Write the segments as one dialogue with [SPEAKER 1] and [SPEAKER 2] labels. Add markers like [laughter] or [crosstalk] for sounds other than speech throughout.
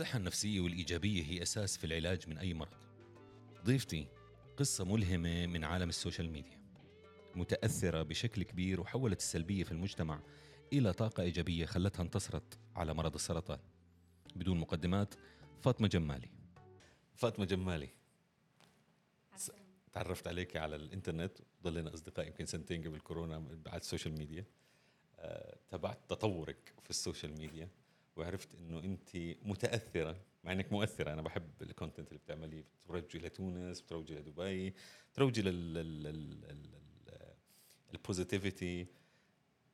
[SPEAKER 1] الصحة النفسية والإيجابية هي أساس في العلاج من أي مرض. ضيفتي قصة ملهمة من عالم ال social media. متأثرة بشكل كبير وحولت السلبية في المجتمع إلى طاقة إيجابية خلتها انتصرت على مرض السرطان. بدون مقدمات فاطمة جمالي. فاطمة جمالي. تعرفت عليك على الإنترنت ضلينا أصدقاء يمكن سنتين قبل كورونا على ال social media. أه، تابعت تطورك في السوشيال ميديا. وعرفت إنه أنت متأثرة مع إنك مؤثرة. أنا بحب ال content اللي بتعمليه. بتروجي لتونس بتروجي لدبي بتروجي لل positivity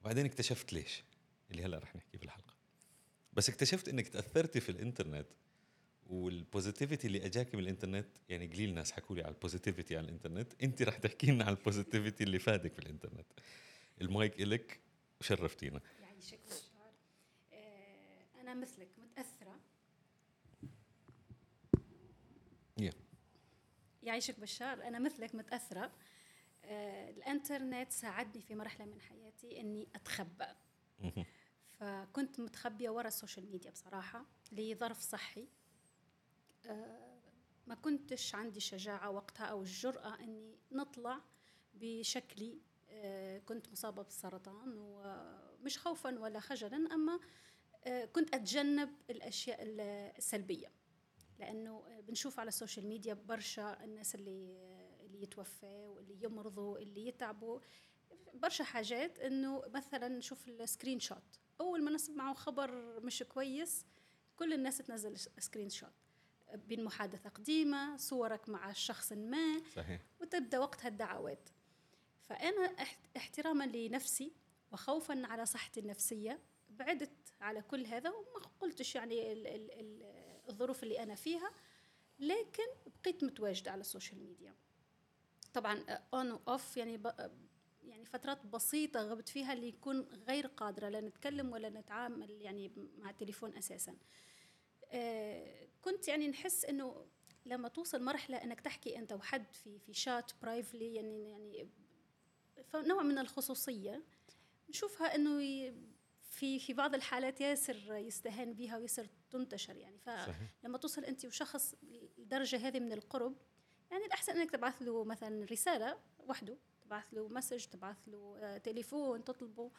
[SPEAKER 1] وبعدين اكتشفت ليش؟ اللي هلا رح نحكي في الحلقة. بس اكتشفت إنك تأثرتي في الإنترنت وال positivity اللي أجاكي من الإنترنت يعني قليل ناس حكوا لي على ال positivity على الإنترنت. أنت رح تحكي لنا على ال positivity اللي فادك في الإنترنت. المايك إلك وشرفتينا.
[SPEAKER 2] يعني شكرا. مثلك متأثرة؟
[SPEAKER 1] Yeah.
[SPEAKER 2] يعيشك بشار أنا مثلك متأثرة. آه الإنترنت ساعدني في مرحلة من حياتي إني أتخبى. فكنت متخبية ورا السوشيال ميديا بصراحة لظرف صحي. آه، ما كنتش عندي شجاعة وقتها أو الجرأة أني نطلع بشكلي. آه، كنت مصابة بالسرطان ومش خوفا ولا خجلا أما كنت أتجنب الأشياء السلبية لأنه بنشوف على السوشيال ميديا برشا الناس اللي اللي يتوفوا واللي يمرضوا اللي يتعبوا برشا حاجات إنه مثلا نشوف ال screenshot أول ما نسمع خبر مش كويس كل الناس تنزل screenshot بين محادثة قديمة صورك مع شخص ما
[SPEAKER 1] صحيح.
[SPEAKER 2] وتبدأ وقتها الدعوات. فأنا احتراما لنفسي وخوفا على صحتي النفسية بعدت على كل هذا وما قلتش يعني ال ال ال الظروف اللي أنا فيها لكن بقيت متواجدة على السوشيال ميديا. طبعا on off يعني يعني فترات بسيطة غبت فيها اللي يكون غير قادرة لا نتكلم ولا نتعامل يعني مع التليفون أساساً. آه، كنت يعني نحس إنه لما توصل مرحلة إنك تحكي أنت وحد في في chat privately يعني يعني نوع من الخصوصية نشوفها إنه في في بعض الحالات ياسر يستهان بها وياسر تنتشر يعني. فلما توصل انت وشخص الدرجه هذه من القرب يعني الأحسن إنك تبعث له مثلا رسالة وحده تبعث له message تبعث له آه، تليفون تطلبه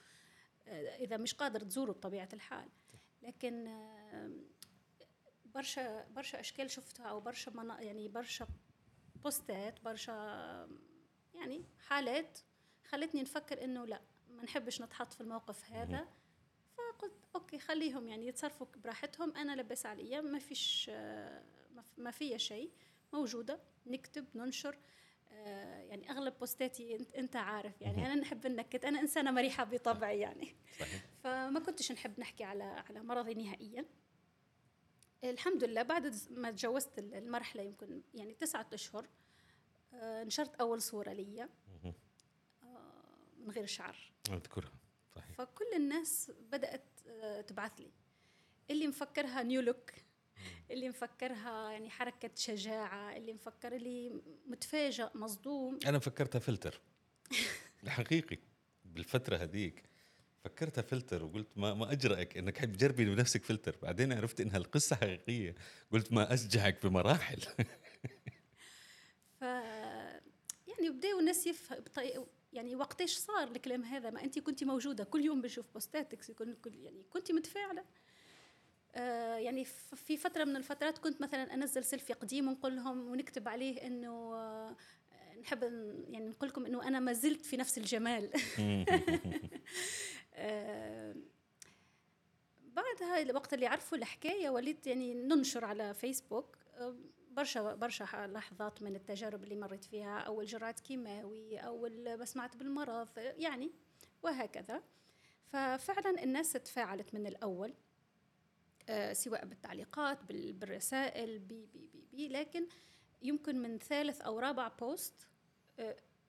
[SPEAKER 2] آه، إذا مش قادر تزوره بطبيعة الحال. لكن برشا برشا أشكال شفتها أو برشا منا يعني برشا بوستات برشا يعني حالات خلتني نفكر إنه لا ما نحبش نتحط في الموقف هذا. أوكي خليهم يعني يتصرفوا براحتهم. أنا لبس عليا ما فيش ما فيا شيء. موجودة نكتب ننشر. آه، يعني أغلب بوستاتي انت, عارف يعني. أنا نحب النكت. أنا إنسانة مريحة بطبعي يعني. صحيح. فما كنتش نحب نحكي على على مرضي نهائيا. الحمد لله بعد ما تجاوزت المرحلة يمكن يعني تسعة أشهر آه، نشرت أول صورة لي آه، من غير شعر.
[SPEAKER 1] أذكرها.
[SPEAKER 2] فكل الناس بدأت آه، تبعث لي. اللي مفكرها new look اللي مفكرها يعني حركة شجاعة اللي مفكر اللي متفاجئ مصدوم.
[SPEAKER 1] أنا فكرتها فلتر. [laughs] الحقيقي بالفترة هذيك فكرتها فلتر وقلت ما ما أجرأك إنك حب تجربي بنفسك فلتر. بعدين عرفت إنها القصة حقيقية. قلت ما أشجعك بمراحل. [laughs]
[SPEAKER 2] ف يعني بدأوا الناس يفهم يعني وقتاش صار الكلام هذا؟ ما انت كنت موجودة كل يوم بنشوف posts اتك يعني كنت متفاعلة. آه يعني في فترة من الفترات كنت مثلا أنزل سيلفي قديم ونقول لهم ونكتب عليه إنه آه نحب يعني نقول لكم إنه أنا ما زلت في نفس الجمال. [laughs] آه، بعدها الوقت اللي عرفوا الحكاية وليت يعني ننشر على فيسبوك. برشا برشا لحظات من التجارب اللي مريت فيها اول جرعه كيماوي اول ما سمعت بالمرض يعني وهكذا. ففعلا الناس تفاعلت من الأول آه، سواء بالتعليقات بالرسائل بي بي بي بي. لكن يمكن من ثالث أو رابع post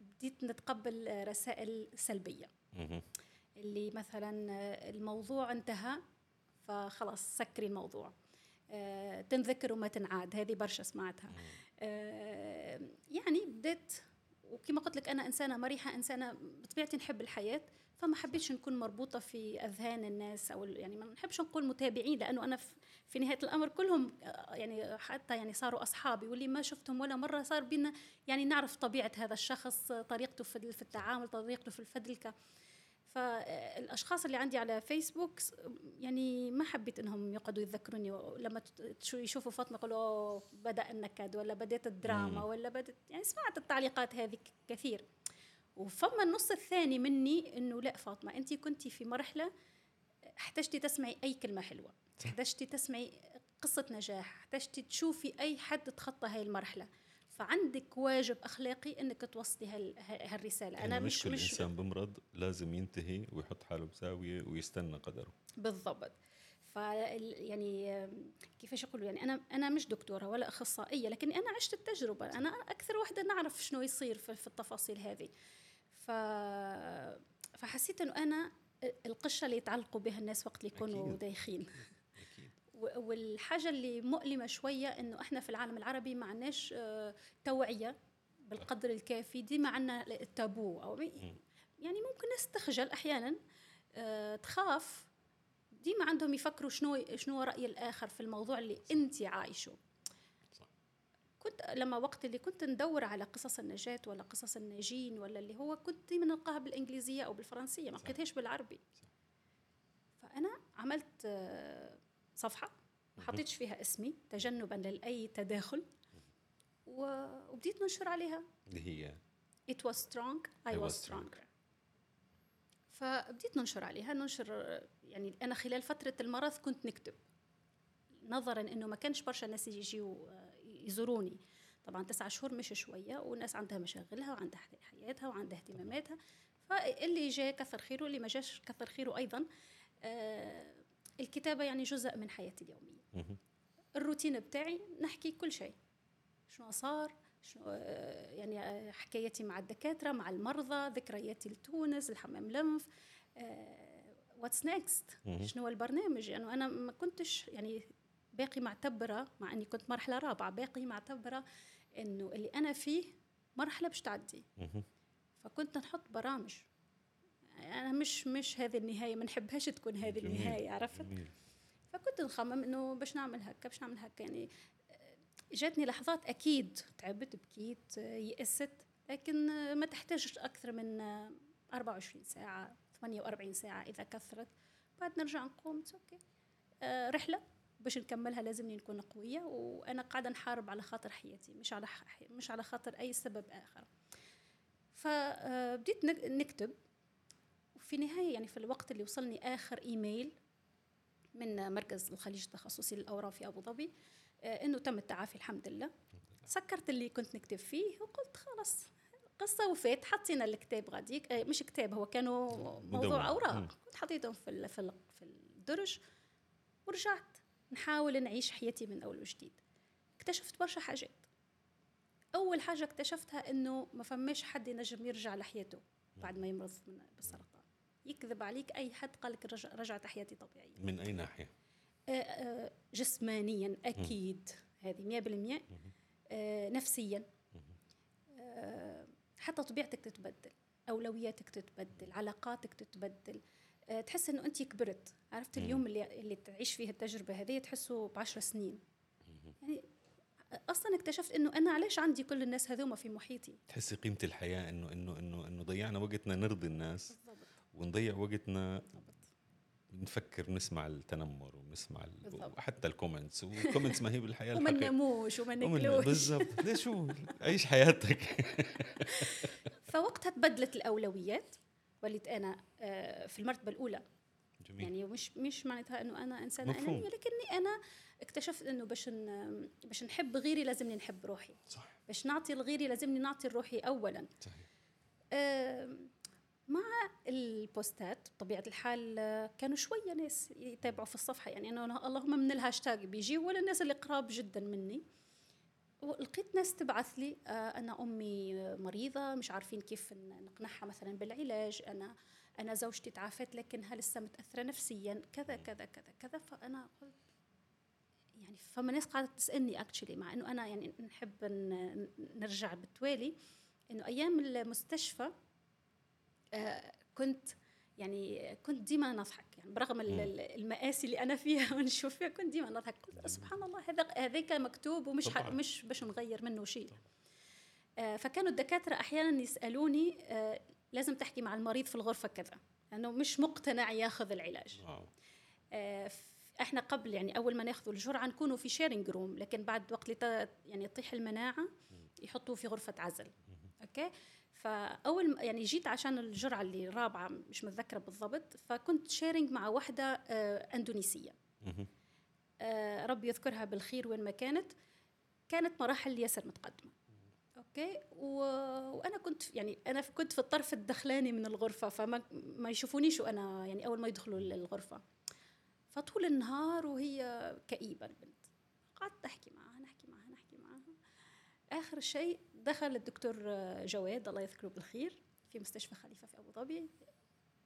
[SPEAKER 2] بديت نتقبل رسائل سلبية. اللي مثلا الموضوع انتهى فخلاص سكري الموضوع. آه تنذكر وما تنعاد. هذه برشا سمعتها. آه يعني بديت وكما قلت لك أنا إنسانة مرحه إنسانة بطبيعتي نحب الحياة فما حبيتش نكون مربوطة في أذهان الناس أو يعني ما نحبش نقول متابعين لأنه أنا في نهاية الأمر كلهم آه، يعني حتى يعني صاروا أصحابي واللي ما شفتهم ولا مرة صار بينا يعني نعرف طبيعة هذا الشخص طريقته في التعامل طريقته في الفدلكة. فالأشخاص اللي عندي على فيسبوك يعني ما حبيت إنهم يقعدوا يذكروني لما يشوفوا فاطمة يقولوا بدأ النكد ولا بدات الدراما ولا بدات يعني سمعت التعليقات هذه كثير. وفما النص الثاني مني إنه لأ فاطمة انت كنتي في مرحلة احتجتي تسمعي أي كلمة حلوة احتجتي تسمعي قصة نجاح احتجتي تشوفي أي حد تخطى هاي المرحلة. فعندك واجب أخلاقي إنك توصلي هالرسالة.
[SPEAKER 1] يعني أنا مش كل مش انسان بمرض لازم ينتهي ويحط حاله بزاوية ويستنى قدره.
[SPEAKER 2] بالضبط. ف يعني كيفاش يقولوا؟ يعني أنا أنا مش دكتورة ولا أخصائية لكن أنا عشت التجربة. أنا أكثر وحدة نعرف شنو يصير في, في التفاصيل هذه. ف فحسيت إنه أنا القشه اللي يتعلقوا بها الناس وقت اللي يكونوا دايخين. والحاجة اللي مؤلمة شوية إنه إحنا في العالم العربي ما عندناش آه، توعية بالقدر الكافي. ديما عندنا التابو. أو يعني ممكن ناس تخجل أحيانا آه، تخاف. ديما عندهم يفكروا شنو شنو رأي الآخر في الموضوع اللي أنت عايشه. كنت لما وقت اللي كنت ندور على قصص النجاة ولا قصص الناجين ولا اللي هو كنت ديما نلقاها بالإنجليزية أو بالفرنسية ما لقيتهاش بالعربي. فأنا عملت آه، صفحة ما حطيتش فيها اسمي تجنبا لأي تداخل وبديت ننشر عليها.
[SPEAKER 1] اللي هي؟
[SPEAKER 2] It was strong I, I was, was strong. فبديت ننشر عليها. ننشر يعني أنا خلال فترة المرض كنت نكتب نظرا إنه ما كانش برشا ناس يجيوا يزوروني. طبعا تسعة شهور مش شوية والناس عندها مشاغلها وعندها حياتها وعندها اهتماماتها. فاللي جاء كثر خيره اللي ما جاش كثر خيره أيضا آه الكتابة يعني جزء من حياتي اليومية. الروتين بتاعي نحكي كل شيء. شنو صار شنو آه، يعني آه، حكايتي مع الدكاترة مع المرضى ذكرياتي لتونس الحمام لنف what's next شنو البرنامج؟ يعني أنا ما كنتش يعني باقي معتبرة مع إني كنت مرحلة رابعة باقي معتبرة إنه اللي أنا فيه مرحلة باش تعدي. فكنت نحط برامج. أنا مش مش هذه النهاية ما نحبهاش تكون هذه جميل. النهاية عرفت جميل. فكنت نخمم إنه باش نعمل هكا باش نعمل هكا يعني جاتني لحظات أكيد تعبت بكيت يأست لكن ما تحتاج أكثر من 24 ساعة 48 ساعة إذا كثرت بعد نرجع نقوم أوكي آه، رحلة باش نكملها لازمني نكون قوية وأنا قاعدة نحارب على خاطر حياتي مش على مش على خاطر أي سبب آخر فبديت آه، نكتب وفي النهاية يعني في الوقت اللي وصلني آخر إيميل من مركز الخليج التخصصي للأورام في أبو ظبي آه إنه تم التعافي الحمد لله. سكرت اللي كنت نكتب فيه وقلت خلاص قصة وفات حطينا الكتاب غاديك آه مش كتاب هو كانوا موضوع أوراق. كنت حطيتهم في في في الدرج ورجعت. نحاول نعيش حياتي من أول وجديد. اكتشفت برشا حاجات. أول حاجة اكتشفتها إنه ما فماش حد ينجم يرجع لحياته بعد ما يمرض بالسرطان يكذب عليك أي حد قال لك رجعت حياتي طبيعية.
[SPEAKER 1] من أي ناحية؟
[SPEAKER 2] آه، آه، جسمانيا أكيد. هذه 100% آه، نفسيا. حتى طبيعتك تتبدل أولوياتك تتبدل علاقاتك تتبدل. تحس إنه أنت كبرت. عرفت اليوم اللي اللي تعيش فيه التجربة هذه تحسه بعشر سنين. يعني أصلا اكتشفت إنه أنا علاش عندي كل الناس هذوما في محيطي؟
[SPEAKER 1] تحسي قيمة الحياة إنه إنه إنه إنه ضيعنا وقتنا نرضي الناس. ونضيع وقتنا نفكر نسمع التنمر ونسمع حتى ال comments وال comments ما هي بالحياة
[SPEAKER 2] وما نناموش وما ناكلوش.
[SPEAKER 1] بالضبط. ليش شو؟ عيش حياتك. [laughs]
[SPEAKER 2] فوقتها تبدلت الأولويات وليت أنا آه، في المرتبة الأولى. جميل. يعني مش مش معناتها إنه أنا إنسانة أنانية لكني أنا اكتشفت إنه باش باش نحب غيري لازمني نحب روحي. صح. باش نعطي لغيري لازمني نعطي لروحي اولا. صحيح. آه مع ال posts ات بطبيعة الحال كانوا شوية ناس يتابعوا في الصفحة. يعني انه اللهم من الهاشتاج بيجي ولا الناس اللي قراب جدا مني. ولقيت ناس تبعث لي آه، أنا أمي مريضة مش عارفين كيف نقنعها مثلا بالعلاج. أنا أنا زوجتي تعافت لكنها لسه متأثرة نفسيا؟ كذا كذا كذا كذا. فأنا قلت يعني فما ناس قاعدة تسألني actually مع إنه أنا يعني نحب نرجع بالتوالي إنه أيام المستشفى آه كنت يعني كنت ديما نضحك يعني برغم المآسي اللي أنا فيها [laughs] ونشوف فيها كنت ديما نضحك. قلت سبحان الله هذا هذاك مكتوب ومش
[SPEAKER 1] طبعاً.
[SPEAKER 2] مش باش نغير منه شيء. آه فكانوا الدكاترة أحيانا يسألوني آه لازم تحكي مع المريض في الغرفة كذا لأنه مش مقتنع ياخذ العلاج.
[SPEAKER 1] wow.
[SPEAKER 2] آه، إحنا قبل يعني أول ما ناخذ الجرعة نكونوا في sharing room لكن بعد وقت اللي يعني تطيح المناعة يحطوه في غرفة عزل. okay؟ فأول يعني جيت عشان الجرعة اللي الرابعه مش متذكرة بالضبط فكنت sharing مع واحدة آه،
[SPEAKER 1] إندونيسية.
[SPEAKER 2] آه، ربي يذكرها بالخير وين ما كانت. كانت مراحل ياسر متقدمة. okay؟ و... وأنا كنت يعني أنا كنت في الطرف الدخلاني من الغرفة فما ما يشوفونيش وأنا يعني أول ما يدخلوا الغرفه فطول النهار وهي كئيبة البنت. قعدت أحكي معها نحكي معها نحكي معها. آخر شيء دخل الدكتور جواد الله يذكره بالخير في مستشفى خليفة في أبو ظبي.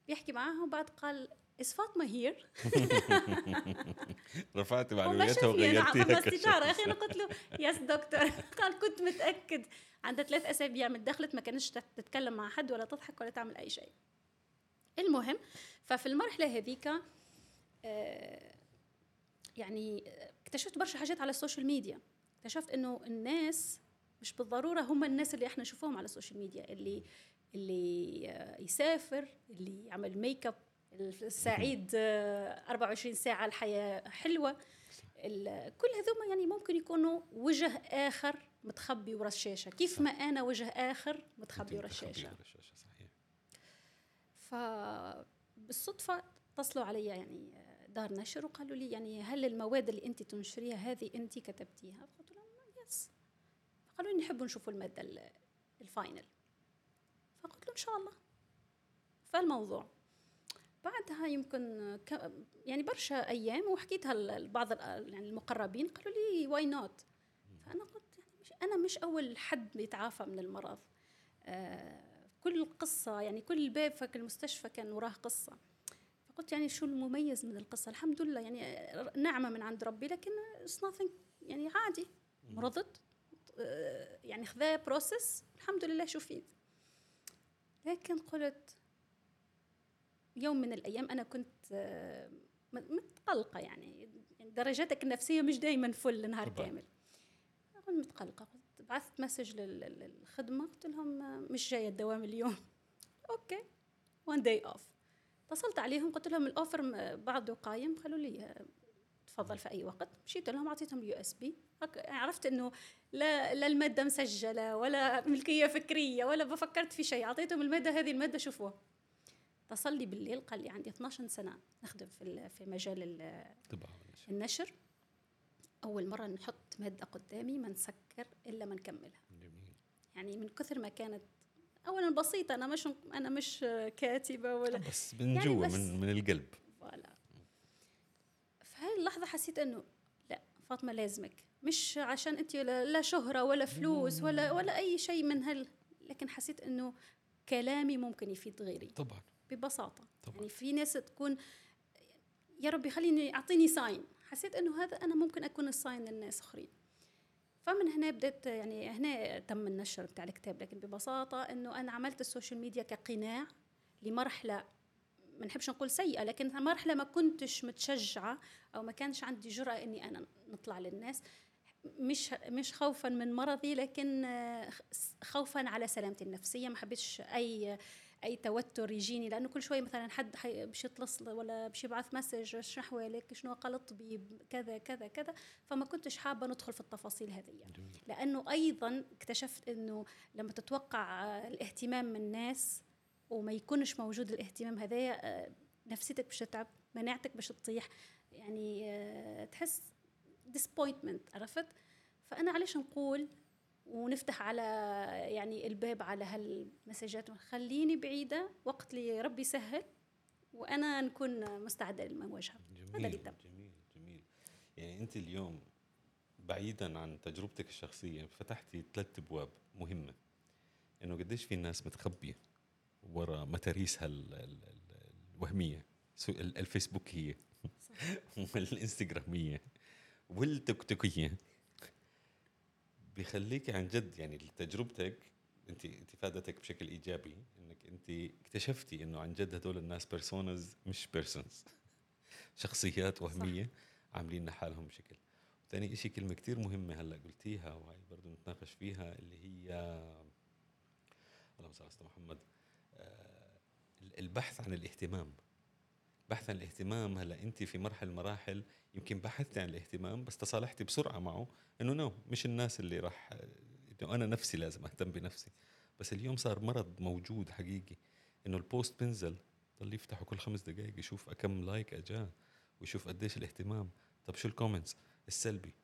[SPEAKER 2] بيحكي معاها وبعد قال is فاطمه هير [laughs]
[SPEAKER 1] رفعت
[SPEAKER 2] شافني أنا
[SPEAKER 1] وغيرتيها.
[SPEAKER 2] عملت استشارة يا. أخي أنا قلت له يس دكتور [laughs] قال كنت متأكد. عندها ثلاث أسابيع من دخلت ما كانتش تت- تتكلم مع حد ولا تضحك ولا تعمل أي شيء. المهم ففي المرحلة هذيك آه، يعني آه، اكتشفت برشا حاجات على ال social media. اكتشفت إنه الناس مش بالضرورة هم الناس اللي إحنا نشوفوهم على ال social media اللي اللي يسافر اللي يعمل ميك اب السعيد آه، 24 ساعة الحياة حلوة. كل هذوما يعني ممكن يكونوا وجه آخر متخبي ورا الشاشة. كيف ما أنا وجه آخر متخبي ورا
[SPEAKER 1] الشاشة. صحيح.
[SPEAKER 2] فبالصدفة اتصلوا علي يعني دار نشر وقالوا لي يعني هل المواد اللي أنت تنشريها هذه أنت كتبتيها؟ قلت لهم yes قالوا لي نحب نشوفوا المادة ال- ال final. فقلت لهم إن شاء الله. فالموضوع. بعدها يمكن يعني برشا أيام وحكيتها لبعض يعني المقربين قالوا لي why not فأنا قلت يعني مش أنا مش أول حد بيتعافى من المرض. آه كل قصة يعني كل باب في المستشفى كان وراه قصة. فقلت يعني شو المميز من القصة؟ الحمد لله يعني نعمة من عند ربي لكن nothing يعني عادي. مرضت يعني خذا بروسس الحمد لله شفيت لكن قلت يوم من الأيام أنا كنت آه، م- متقلقة يعني. درجاتك النفسية مش دايما فل نهار. كامل. كنت متقلقة. قلت بعثت message لل- لل- للخدمة. قلت لهم آه، مش جاية الدوام اليوم. [laughs] okay. one day off اتصلت عليهم. قلت لهم ال offer بعده قايم. قالوا لي آه، تفضلي في أي وقت. مشيت لهم أعطيتهم ال USB. عرفت إنه لا لا المادة مسجلة ولا ملكية فكرية ولا بفكرت في شيء. أعطيتهم المادة هذه المادة شوفوها. اتصل لي بالليل قال لي عندي 12 سنة نخدم في في مجال النشر. أول مرة نحط مادة قدامي ما نسكر إلا ما نكملها.
[SPEAKER 1] جميل.
[SPEAKER 2] يعني من كثر ما كانت اولا بسيطة أنا مش أنا مش كاتبة ولا
[SPEAKER 1] بس من
[SPEAKER 2] يعني
[SPEAKER 1] جوا من من القلب.
[SPEAKER 2] فوالا. هاي اللحظة حسيت إنه لا فاطمة لازمك. مش عشان أنت لا لا شهرة ولا فلوس ولا ولا أي شيء من هال لكن حسيت إنه كلامي ممكن يفيد غيري.
[SPEAKER 1] طبعا.
[SPEAKER 2] ببساطة.
[SPEAKER 1] طبعا.
[SPEAKER 2] يعني في ناس تكون يا ربي خليني أعطيني sign حسيت إنه هذا أنا ممكن أكون ال sign للناس آخرين. فمن هنا بدأت يعني هنا تم النشر بتاع الكتاب لكن ببساطة أنه أنا عملت ال social media كقناع لمرحلة ما نحبش نقول سيئة لكن مرحلة ما كنتش متشجعة أو ما كانش عندي جرأة إني أنا نطلع للناس مش مش خوفا من مرضي لكن خوفا على سلامتي النفسية ما حبيتش أي أي توتر يجيني لأنه كل شوي مثلا حد باش يتصل ولا باش يبعث مسج شنو احوالك شنو قال الطبيب كذا كذا كذا فما كنتش حابة ندخل في التفاصيل هذه. لأنه أيضا اكتشفت إنه لما تتوقع الاهتمام من الناس وما يكونش موجود الاهتمام. هذايا آه، نفسيتك باش تتعب مناعتك باش تطيح. يعني آه، تحس disappointment عرفت؟ فأنا علاش نقول ونفتح على يعني الباب على هالمسجات خليني بعيدة وقت اللي ربي يسهل وأنا نكون مستعده للمواجهه هذا اللي
[SPEAKER 1] جميل
[SPEAKER 2] تم.
[SPEAKER 1] جميل جميل. يعني أنت اليوم بعيدا عن تجربتك الشخصية فتحتي ثلاث أبواب مهمة. إنه قديش في ناس متخبية. ورا متاريسها ال- ال- ال- الوهمية. الفيسبوكية. [laughs] والإنستغرامية. والتيك توكيه بيخليك عن جد يعني تجربتك انت انت فادتك بشكل إيجابي إنك انت اكتشفتي إنه عن جد هدول الناس persons مش persons شخصيات وهمية عاملين حالهم بشكل. ثاني شيء كلمة كتير مهمة هلأ قلتيها وهي برضه نتناقش فيها اللي هي اللهم صل على محمد. البحث عن الاهتمام. بحث عن الاهتمام هلا انت في مرحلة المراحل يمكن بحثتي عن الاهتمام بس تصالحتي بسرعة معه إنه no مش الناس اللي راح إنه أنا نفسي لازم أهتم بنفسي. بس اليوم صار مرض موجود حقيقي إنه ال post بنزل ضل يفتحه كل خمس دقائق يشوف كم like أجاه ويشوف قديش الاهتمام. طب شو ال comments السلبي.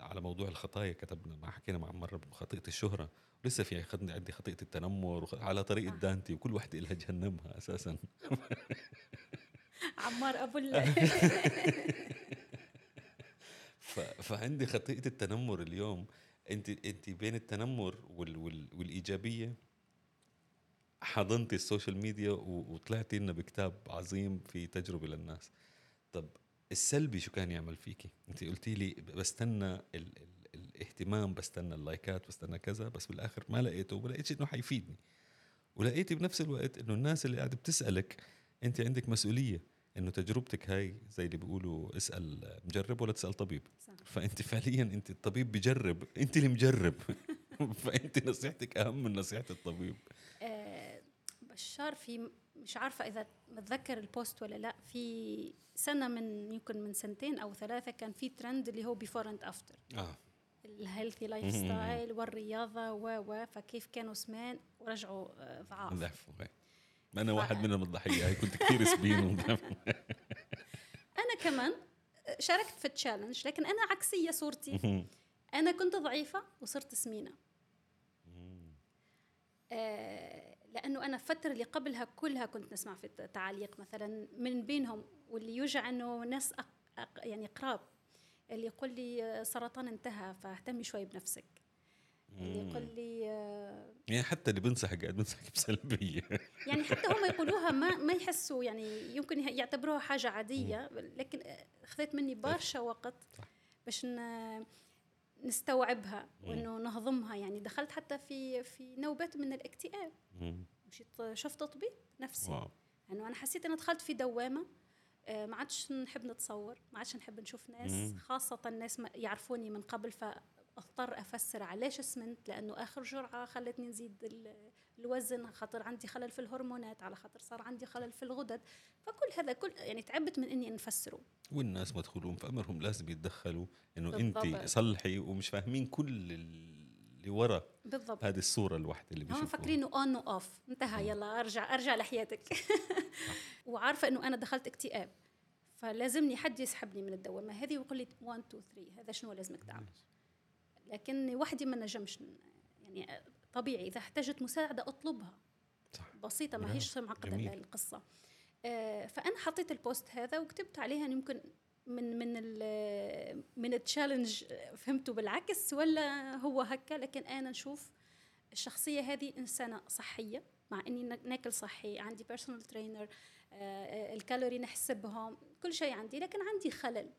[SPEAKER 1] على موضوع الخطايا كتبنا ما حكينا مع مره بخطيئه الشهرة لسه في عندي خطيئة التنمر على طريقه دانتي وكل وحده لها جهنمها أساسا. [laughs]
[SPEAKER 2] عمار أبو [laughs]
[SPEAKER 1] فعندي خطيئة التنمر اليوم. انت أنت بين التنمر وال وال والإيجابية حضنتي ال social media وطلعتي لنا بكتاب عظيم في تجربة للناس. طب السلبي شو كان يعمل فيكي؟ انت قلتي لي بستنى ال ال الاهتمام بستنى اللايكات بستنى كذا بس بالآخر ما لقيته وما لقيتش إنه حيفيدني. ولقيتي بنفس الوقت إنه الناس اللي قاعدة بتسألك أنت عندك مسؤولية إنه تجربتك هاي زي اللي بيقولوا اسأل مجرب ولا تسأل طبيب. صح. فأنت فعليا أنت الطبيب بجرب أنت اللي مجرب. [laughs] فأنت نصيحتك أهم من نصيحة الطبيب.
[SPEAKER 2] آه بشار في مش عارفة إذا متذكر ال post ولا لأ في سنة من يمكن من سنتين أو ثلاثة كان في ترند اللي هو before and after آه. ال healthy lifestyle والرياضة و و فكيف كانوا سمان ورجعوا آه، ضعاف.
[SPEAKER 1] أنا واحد منهم الضحية هاي كنت كثير سمين [laughs]
[SPEAKER 2] أنا كمان شاركت في ال challenge لكن أنا عكسية صورتي. أنا كنت ضعيفة وصرت سمينة. آه لأنه أنا الفترة اللي قبلها كلها كنت نسمع في التعاليق مثلا من بينهم واللي يوجع إنه ناس أق أق يعني قراب اللي يقول لي سرطان انتهى فاهتمي شوي بنفسك. اللي يقول لي
[SPEAKER 1] آه، يعني حتى اللي بنصحك قاعد بنصحك بسلبية. [laughs]
[SPEAKER 2] يعني حتى هم يقولوها ما ما يحسوا يعني يمكن يعتبروها حاجة عادية لكن أخذت مني برشا وقت باش نستوعبها وإنه نهضمها يعني دخلت حتى في في نوبات من الاكتئاب. مشيت شفت طبيب نفسي. واو. يعني أنا حسيت إني دخلت في دوامة آه، ما عادش نحب نتصور ما عادش نحب نشوف ناس خاصة الناس يعرفوني من قبل فاضطر أفسر علاش سمنت لأنه آخر جرعة خلتني نزيد الوزن خاطر عندي خلل في الهرمونات على خاطر صار عندي خلل في الغدد. فكل هذا كل يعني تعبت من إني نفسره
[SPEAKER 1] والناس مدخولون في امرهم لازم يتدخلوا إنه انت صلحي ومش فاهمين كل اللي ورا بالضبط. هذه الصورة الواحده اللي بيشوفوها.
[SPEAKER 2] هم فاكرينه اون واوف انتهى يلا ارجع أرجع لحياتك. [laughs] [laughs] وعارفة إنه أنا دخلت اكتئاب فلازمني حد يسحبني من الدوامة هذه ويقول لي 1 2 3 هذا شنو لازمك تعمل؟ لكن وحدي ما نجمش يعني طبيعي إذا احتجت مساعدة أطلبها. صح. بسيطة ما هيش معقده القصة. آه فأنا حطيت ال post هذا وكتبت عليها يمكن من من ال من ال challenge فهمته بالعكس ولا هو هكا لكن أنا نشوف الشخصية هذه إنسانة صحية مع إني ناكل صحي عندي personal trainer آه الكالوري نحسبهم كل شيء عندي لكن عندي خلل.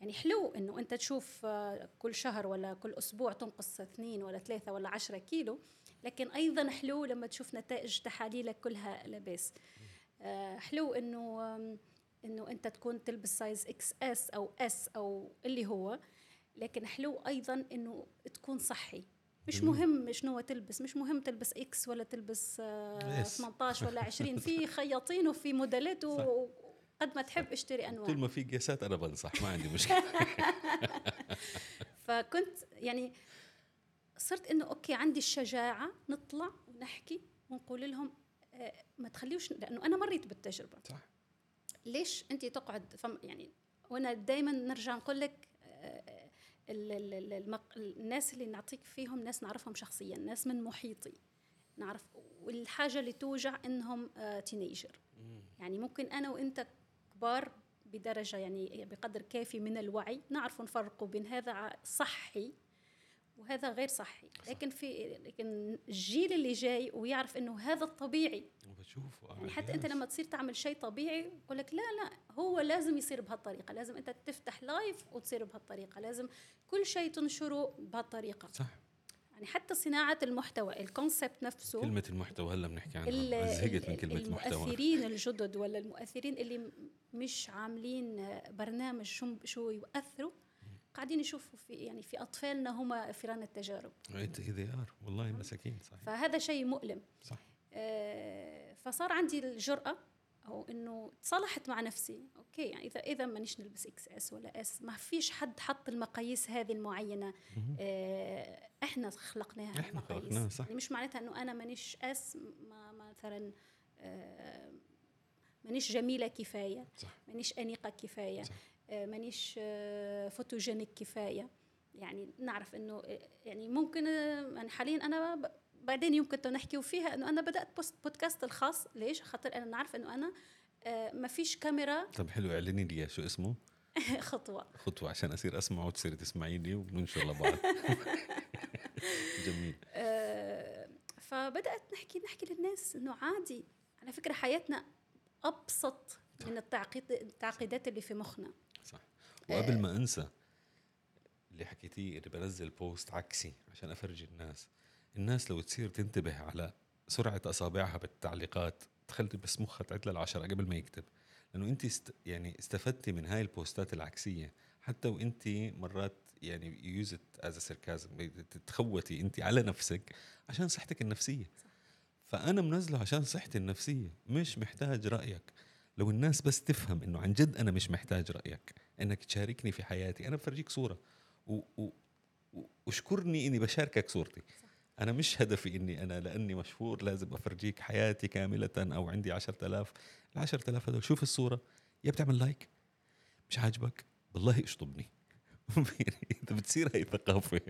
[SPEAKER 2] يعني حلو إنه أنت تشوف آه كل شهر ولا كل أسبوع تنقص اثنين ولا ثلاثة ولا عشرة كيلو. لكن أيضا حلو لما تشوف نتائج تحاليلك كلها لاباس آه حلو إنه إنه أنت تكون تلبس سايز X اس أو اس أو اللي هو. لكن حلو أيضا إنه تكون صحي. مش مهم شنو تلبس. مش مهم تلبس إكس ولا تلبس آه 18 ولا 20 [laughs] في خياطين وفي موديلات وقد ما تحب اشتري أنواع.
[SPEAKER 1] طول ما في قياسات أنا بنصح ما عندي مشكلة. [laughs]
[SPEAKER 2] فكنت يعني صرت إنه okay عندي الشجاعة نطلع ونحكي ونقول لهم آه ما تخليوش لأنه أنا مريت بالتجربة. صح. ليش أنت تقعد فم يعني وأنا دائما نرجع نقول لك آه، الناس اللي نعطيك فيهم ناس نعرفهم شخصيا ناس من محيطي نعرف والحاجة اللي توجع إنهم teenager آه، يعني ممكن أنا وأنت كبار بدرجة يعني بقدر كافي من الوعي. نعرف نفرقوا بين هذا صحي وهذا غير صحي. لكن في لكن الجيل اللي جاي ويعرف إنه هذا الطبيعي. بشوفه يعني حتى أنت لما تصير تعمل شيء طبيعي يقول لك لا لا هو لازم يصير بهالطريقة. لازم أنت تفتح live وتصير بهالطريقة. لازم كل شيء تنشره بهالطريقة.
[SPEAKER 1] صح.
[SPEAKER 2] يعني حتى صناعة المحتوى ال concept نفسه
[SPEAKER 1] كلمة المحتوى هلا بنحكي عنها. زهقت من كلمة محتوى.
[SPEAKER 2] المؤثرين الجدد ولا المؤثرين اللي مش عاملين برنامج شو شو يؤثروا قاعدين يشوفوا في يعني في أطفالنا هم فيران التجارب.
[SPEAKER 1] والله مساكين صحيح.
[SPEAKER 2] فهذا شيء مؤلم.
[SPEAKER 1] صح.
[SPEAKER 2] آه، فصار عندي الجرأة أو إنه تصالحت مع نفسي أوكي يعني إذا إذا مانيش نلبس XS ولا S ما فيش حد حط المقاييس هذه المعينة
[SPEAKER 1] مهم.
[SPEAKER 2] آه، إحنا خلقناها
[SPEAKER 1] إحنا
[SPEAKER 2] المقاييس.
[SPEAKER 1] خلقناها، صح.
[SPEAKER 2] يعني مش معناتها إنه أنا مانيش S ما مثلا آه، مانيش جميلة كفاية
[SPEAKER 1] صح
[SPEAKER 2] مانيش أنيقة كفاية
[SPEAKER 1] صح.
[SPEAKER 2] آه، مانيش آه، photogenic كفاية يعني نعرف إنه آه، يعني ممكن آه، يعني حاليا أنا بعدين يمكن تو نحكيو فيها إنه أنا بدأت post بودكاست الخاص. ليش؟ خاطر أنا نعرف إنه أنا آه، ما فيش كاميرا. [laughs]
[SPEAKER 1] طب حلو اعلني لي شو اسمه. [laughs]
[SPEAKER 2] خطوة.
[SPEAKER 1] خطوة عشان أصير أسمعه وتصيري تسمعيني وننشر لبعض [laughs] جميل.
[SPEAKER 2] آه، فبدأت نحكي نحكي للناس إنه عادي. على فكرة حياتنا أبسط من التعقيد التعقيدات اللي في مخنا.
[SPEAKER 1] صح. وقبل ما أنسى اللي حكيتيه اللي بنزل post عكسي عشان أفرجي الناس. الناس لو تصير تنتبه على سرعة أصابعها بالتعليقات تخلي بس مخها تعد للعشرة قبل ما يكتب. لأنه أنت است يعني استفدتي من هاي البوستات العكسية. حتى وأنت مرات يعني يوزت از سيركازم تتخوتي أنت على نفسك عشان صحتك النفسية. فأنا منزله عشان صحتي النفسية مش محتاج رأيك. لو الناس بس تفهم إنه عن جد أنا مش محتاج رأيك إنك تشاركني في حياتي أنا بفرجيك صورة. و و واشكرني إني بشاركك صورتي. أنا مش هدفي إني أنا لأني مشهور لازم أفرجيك حياتي كاملة أو عندي 10000 ال 10000 هذول شوف الصورة. يا بتعمل like مش عاجبك؟ بالله اشطبني [laughs] إذا بتصير هاي ثقافة.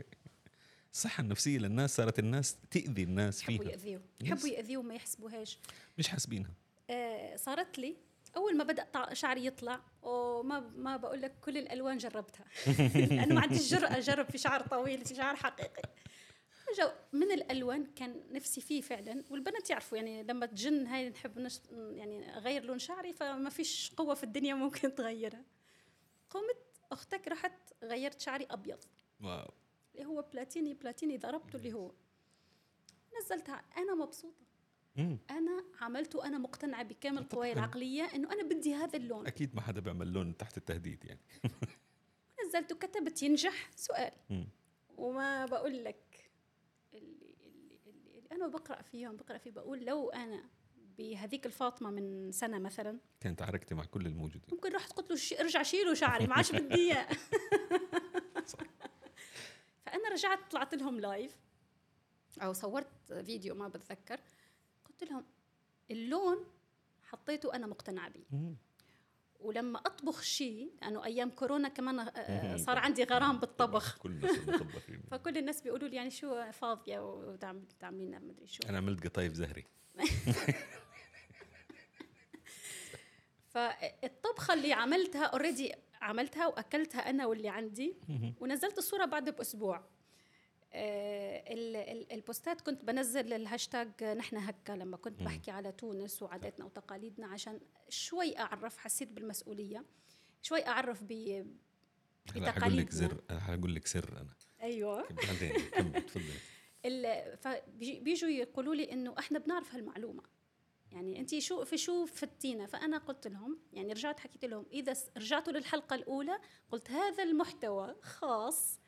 [SPEAKER 1] الصحة النفسية للناس صارت الناس تأذي الناس
[SPEAKER 2] يحبوا
[SPEAKER 1] فيها.
[SPEAKER 2] يأذيوا.
[SPEAKER 1] Yes.
[SPEAKER 2] يحبوا يأذيوا وما يحسبوهاش.
[SPEAKER 1] مش حاسبينها.
[SPEAKER 2] آه، صارت لي أول ما بدأ شعري يطلع وما ما بقول لك كل الألوان جربتها. [laughs] لأنه ما عندي الجرأه اجرب في شعر طويل في شعر حقيقي. جو من الألوان كان نفسي فيه فعلا والبنات يعرفوا يعني لما تجن هاي نحب نش يعني اغير لون شعري فما فيش قوة في الدنيا ممكن تغيرها قمت أختك رحت غيرت شعري أبيض
[SPEAKER 1] واو.
[SPEAKER 2] اللي هو بلاتيني بلاتيني ضربته اللي هو نزلتها أنا مبسوطة
[SPEAKER 1] مم.
[SPEAKER 2] أنا عملته أنا مقتنعة بكامل قواي. العقليه إنه أنا بدي هذا اللون
[SPEAKER 1] أكيد ما حدا بيعمل لون تحت التهديد يعني [laughs]
[SPEAKER 2] نزلت وكتبت ينجح سؤال
[SPEAKER 1] مم.
[SPEAKER 2] وما بقول لك بقرأ فيهم بقرأ فيه بقول لو أنا بهذيك الفاطمة من سنة مثلا
[SPEAKER 1] كانت عركتي مع كل الموجودين.
[SPEAKER 2] ممكن رحت قلت له ارجع شيلوا شعري ما عادش [laughs] بدي إياه. [laughs] فأنا رجعت طلعت لهم لايف أو صورت فيديو ما بتذكر قلت لهم اللون حطيته أنا مقتنعة به
[SPEAKER 1] مم.
[SPEAKER 2] ولما أطبخ شيء لأنه أيام كورونا كمان آه، صار عندي غرام بالطبخ. [laughs]
[SPEAKER 1] كلنا صرنا طباخين [laughs]
[SPEAKER 2] فكل الناس بيقولوا لي يعني شو فاضية وتعملين مدري شو.
[SPEAKER 1] أنا عملت قطايف زهري. [laughs]
[SPEAKER 2] فالطبخه اللي عملتها already عملتها وأكلتها أنا واللي عندي ونزلت الصورة بعد بأسبوع. آه، البوستات كنت بنزل الهاشتاج نحن هكا لما كنت. بحكي على تونس وعاداتنا وتقاليدنا عشان شوي أعرف حسيت بالمسؤولية شوي أعرف ب
[SPEAKER 1] حقول لك
[SPEAKER 2] بتقاليدنا.
[SPEAKER 1] زر حقول لك سر أنا.
[SPEAKER 2] أيوه. [laughs]
[SPEAKER 1] بعدين كمل تفضل [laughs]
[SPEAKER 2] ال- فبيجي- بيجوا يقولوا لي إنه إحنا بنعرف هالمعلومة. يعني أنت شو في شو فتينا؟ فأنا قلت لهم يعني رجعت حكيت لهم إذا رجعتوا للحلقة الأولى قلت هذا المحتوى خاص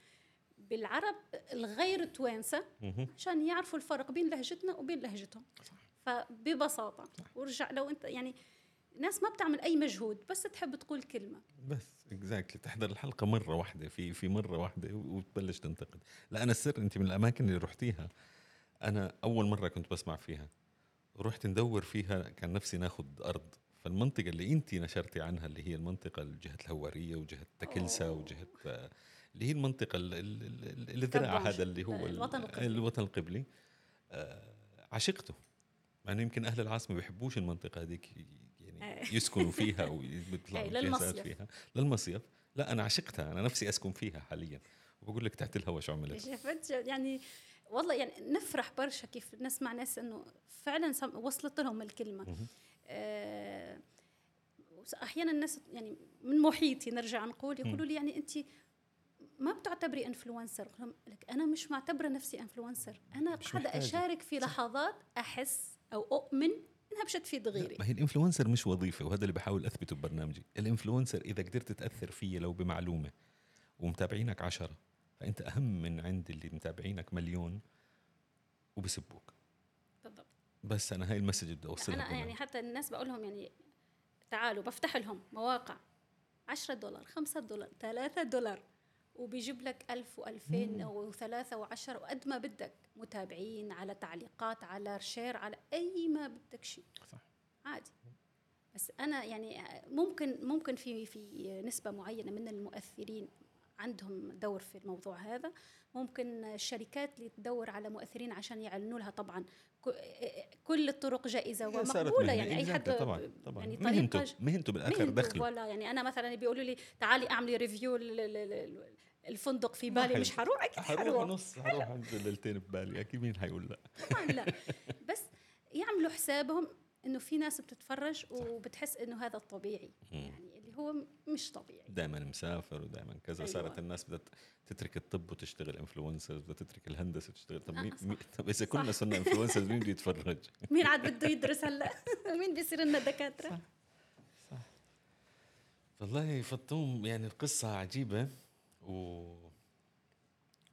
[SPEAKER 2] بالعرب الغير توانسة
[SPEAKER 1] مهم.
[SPEAKER 2] عشان يعرفوا الفرق بين لهجتنا وبين لهجتهم. فببساطة ورجع لو أنت يعني ناس ما بتعمل أي مجهود بس تحب تقول كلمة.
[SPEAKER 1] بس exactly تحضر الحلقة مرة واحدة في في مرة واحدة وتبلش تنتقد. لا أنا السر أنت من الأماكن اللي رحتيها أنا أول مرة كنت بسمع فيها. رحت ندور فيها كان نفسي ناخذ أرض. فالمنطقة اللي أنت نشرتي عنها اللي هي المنطقة جهه الهوارية
[SPEAKER 2] وجهة
[SPEAKER 1] تكلسة. وجهة اللي هي المنطقة ال- ال- ال- ال- الذراع
[SPEAKER 2] كربونج.
[SPEAKER 1] هذا اللي هو ال-
[SPEAKER 2] الوطن القبلي.
[SPEAKER 1] الوطن القبلي آه، عشقته مع انه يمكن أهل العاصمة ما بيحبوش المنطقة هذيك يعني [laughs]
[SPEAKER 2] إيه.
[SPEAKER 1] يسكنوا فيها ويطلعوا
[SPEAKER 2] إيه،
[SPEAKER 1] فيها
[SPEAKER 2] للمصيف.
[SPEAKER 1] فيها للمصيف لا أنا عشقتها أنا نفسي أسكن فيها حاليا وبقول لك تحت الهواء شو عملت
[SPEAKER 2] شفت يعني والله يعني نفرح برشا كيف نسمع ناس إنه فعلا وصلت لهم
[SPEAKER 1] الكلمة.
[SPEAKER 2] آه أحيانا الناس يعني من محيطي نرجع نقول يقولوا لي يعني انت ما بتعتبري influencer لك أنا مش معتبرة نفسي
[SPEAKER 1] influencer
[SPEAKER 2] أنا
[SPEAKER 1] قاعدة.
[SPEAKER 2] أشارك في لحظات أحس أو أؤمن إنها مش تفيد غيري
[SPEAKER 1] ما هي ال influencer مش وظيفة وهذا اللي بحاول أثبته ببرنامجي. ال influencer إذا قدرت تأثر فيا لو بمعلومة ومتابعينك عشرة فأنت أهم من عند اللي متابعينك مليون وبسبوك.
[SPEAKER 2] بالضبط.
[SPEAKER 1] بس أنا هاي ال message بدي
[SPEAKER 2] أوصلها
[SPEAKER 1] أنا.
[SPEAKER 2] يعني حتى الناس بقول لهم يعني تعالوا بفتح لهم مواقع. 10 دولار 5 دولار 3 دولار. وبيجيب لك 1000 و2000 أو 3 و10 وقد ما بدك. متابعين على تعليقات على share على أي ما بدك شيء.
[SPEAKER 1] صح.
[SPEAKER 2] عادي. بس أنا يعني ممكن ممكن في في نسبة معينة من المؤثرين عندهم دور في الموضوع هذا. ممكن الشركات اللي تدور على مؤثرين عشان يعلنوا لها طبعا كل الطرق جائزة
[SPEAKER 1] ومقبولة.
[SPEAKER 2] يعني أي حد.
[SPEAKER 1] طبعا طبعا.
[SPEAKER 2] يعني
[SPEAKER 1] مهنته مهنته
[SPEAKER 2] بالآخر
[SPEAKER 1] دخله
[SPEAKER 2] ولا يعني أنا مثلا بيقولوا لي تعالي أعملي ريفيو الفندق في بالي
[SPEAKER 1] حلو.
[SPEAKER 2] مش حروح؟ أكيد
[SPEAKER 1] حروح نص حروح عند ليلتين ببالي أكيد مين حيقول لا؟
[SPEAKER 2] طبعا لا. [laughs] بس يعملوا حسابهم إنه في ناس بتتفرج وبتحس إنه هذا الطبيعي. يعني هو مش طبيعي
[SPEAKER 1] دائما مسافر ودائما كذا
[SPEAKER 2] أيوة.
[SPEAKER 1] صارت الناس بدها تترك الطب وتشتغل influencers بدها تترك الهندسة وتشتغل طب
[SPEAKER 2] آه،
[SPEAKER 1] مين
[SPEAKER 2] صح.
[SPEAKER 1] مين- طب إذا كنا
[SPEAKER 2] صح.
[SPEAKER 1] صرنا influencers مين بده يتفرج؟ [laughs]
[SPEAKER 2] مين عاد بده يدرس هلأ [laughs] مين بيصير لنا دكاترة
[SPEAKER 1] والله فطوم يعني القصة عجيبة و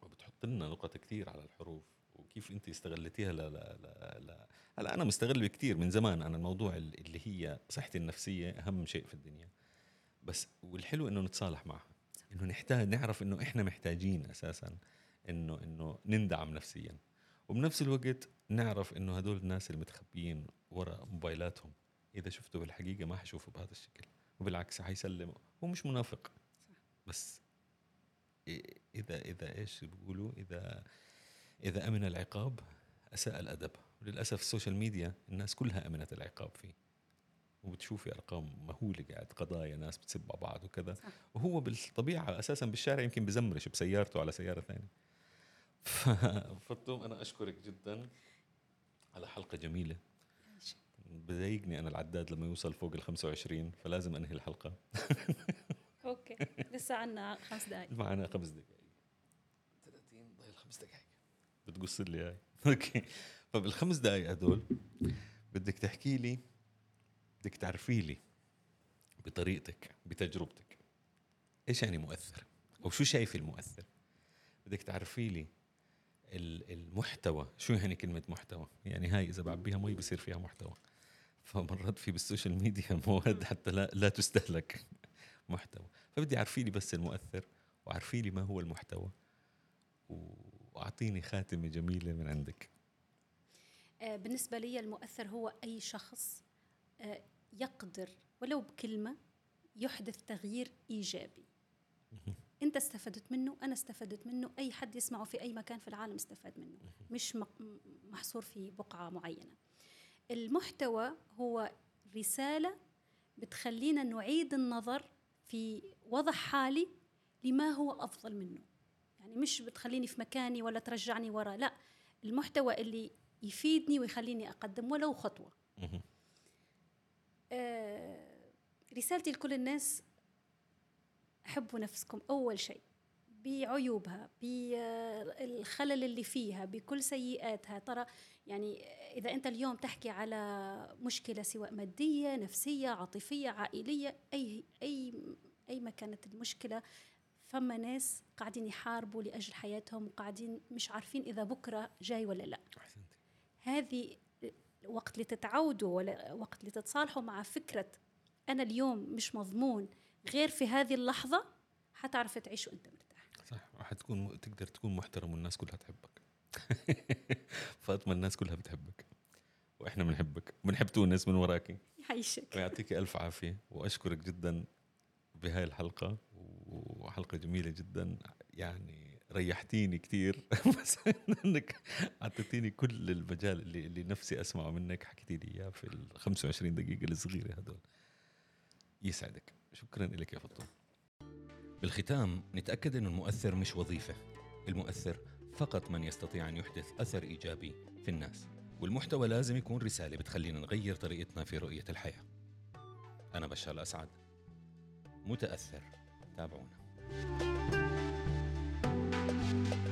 [SPEAKER 1] وبتحط لنا نقط كثير على الحروف وكيف أنت استغلتيها لا لا لا, لا. هلأ أنا مستغل كثير من زمان أنا الموضوع ال- اللي هي صحتي النفسية أهم شيء في الدنيا بس والحلو إنه نتصالح معها. إنه نحتاج نعرف إنه إحنا محتاجين أساسا إنه إنه نندعم نفسيا. وبنفس الوقت نعرف إنه هدول الناس المتخبيين وراء موبايلاتهم إذا شفته بالحقيقة ما حشوفه بهذا الشكل. وبالعكس حيسلم هو مش منافق. بس إ- إذا إذا إيش بيقولوا؟ إذا إذا أمن العقاب أساء الأدب. وللأسف ال social media الناس كلها أمنت العقاب فيه. وبتشوفي أرقام مهولة قاعد قضايا ناس بتسب على بعض وكذا.
[SPEAKER 2] صح.
[SPEAKER 1] وهو بالطبيعة أساسا بالشارع يمكن بزمرش بسيارته على سيارة ثانية. ف- [laughs] فطوم أنا أشكرك جدا على حلقة جميلة. بضايقني أنا العداد لما يوصل فوق ال 25 فلازم أنهي الحلقة. [laughs]
[SPEAKER 2] أوكي. لسه عنا خمس دقائق
[SPEAKER 1] معنا خمس دقائق 30 ضايل خمس دقائق بتقص لي هاي. [laughs] أوكي. فبالخمس دقائق هدول بدك تحكي لي بدك تعرفي لي. بطريقتك بتجربتك. إيش يعني مؤثر؟ أو شو شايف المؤثر؟ بدك تعرفي لي ال- المحتوى. شو يعني كلمة محتوى؟ يعني هاي إذا بعبيها مي بصير فيها محتوى. فمرات في بالسوشيال ميديا [laughs] مواد حتى لا, لا تستهلك محتوى. فبدي عرفي لي بس المؤثر وعرفي لي ما هو المحتوى وأعطيني خاتمة جميلة من عندك.
[SPEAKER 2] آه، بالنسبة لي المؤثر هو أي شخص آه، يقدر ولو بكلمة يحدث تغيير إيجابي. أنت استفدت منه أنا استفدت منه أي حد يسمعه في أي مكان في العالم استفاد منه. مش محصور في بقعة معينة. المحتوى هو رسالة بتخلينا نعيد النظر في وضع حالي لما هو أفضل منه. يعني مش بتخليني في مكاني ولا ترجعني ورا لا. المحتوى اللي يفيدني ويخليني أقدم ولو. آه، رسالتي لكل الناس حبوا نفسكم أول شيء بعيوبها بالخلل اللي فيها بكل سيئاتها. ترى يعني إذا أنت اليوم تحكي على مشكلة سواء مادية نفسية عاطفية عائلية أي أي أي ما كانت المشكلة فما ناس قاعدين يحاربوا لأجل حياتهم وقاعدين مش عارفين إذا بكرة جاي ولا لا.
[SPEAKER 1] احسنتي
[SPEAKER 2] هذه وقت اللي تتعودوا ولا وقت اللي تتصالحوا مع فكرة أنا اليوم مش مضمون غير في هذه اللحظة حتعرف تعيش وأنت مرتاح.
[SPEAKER 1] صح حتكون تقدر تكون محترم والناس كلها تحبك. [laughs] فاطمة الناس كلها بتحبك. وإحنا بنحبك. بنحب تونس من وراكي.
[SPEAKER 2] يعيشك.
[SPEAKER 1] ويعطيك ألف عافية. وأشكرك جدا بهاي الحلقة. وحلقة جميلة جدا. يعني ريحتيني كثير [laughs] بس إنك أعطيتيني كل المجال اللي, اللي نفسي أسمعه منك. حكيتي لي إياه في ال 25 دقيقة الصغيرة هدول يسعدك. شكرا لك يا فطوم بالختام نتأكد ان المؤثر مش وظيفة. المؤثر فقط من يستطيع أن يحدث أثر إيجابي في الناس. والمحتوى لازم يكون رسالة بتخلينا نغير طريقتنا في رؤية الحياة. أنا بشار الأسعد. متأثر. تابعونا.
[SPEAKER 2] الله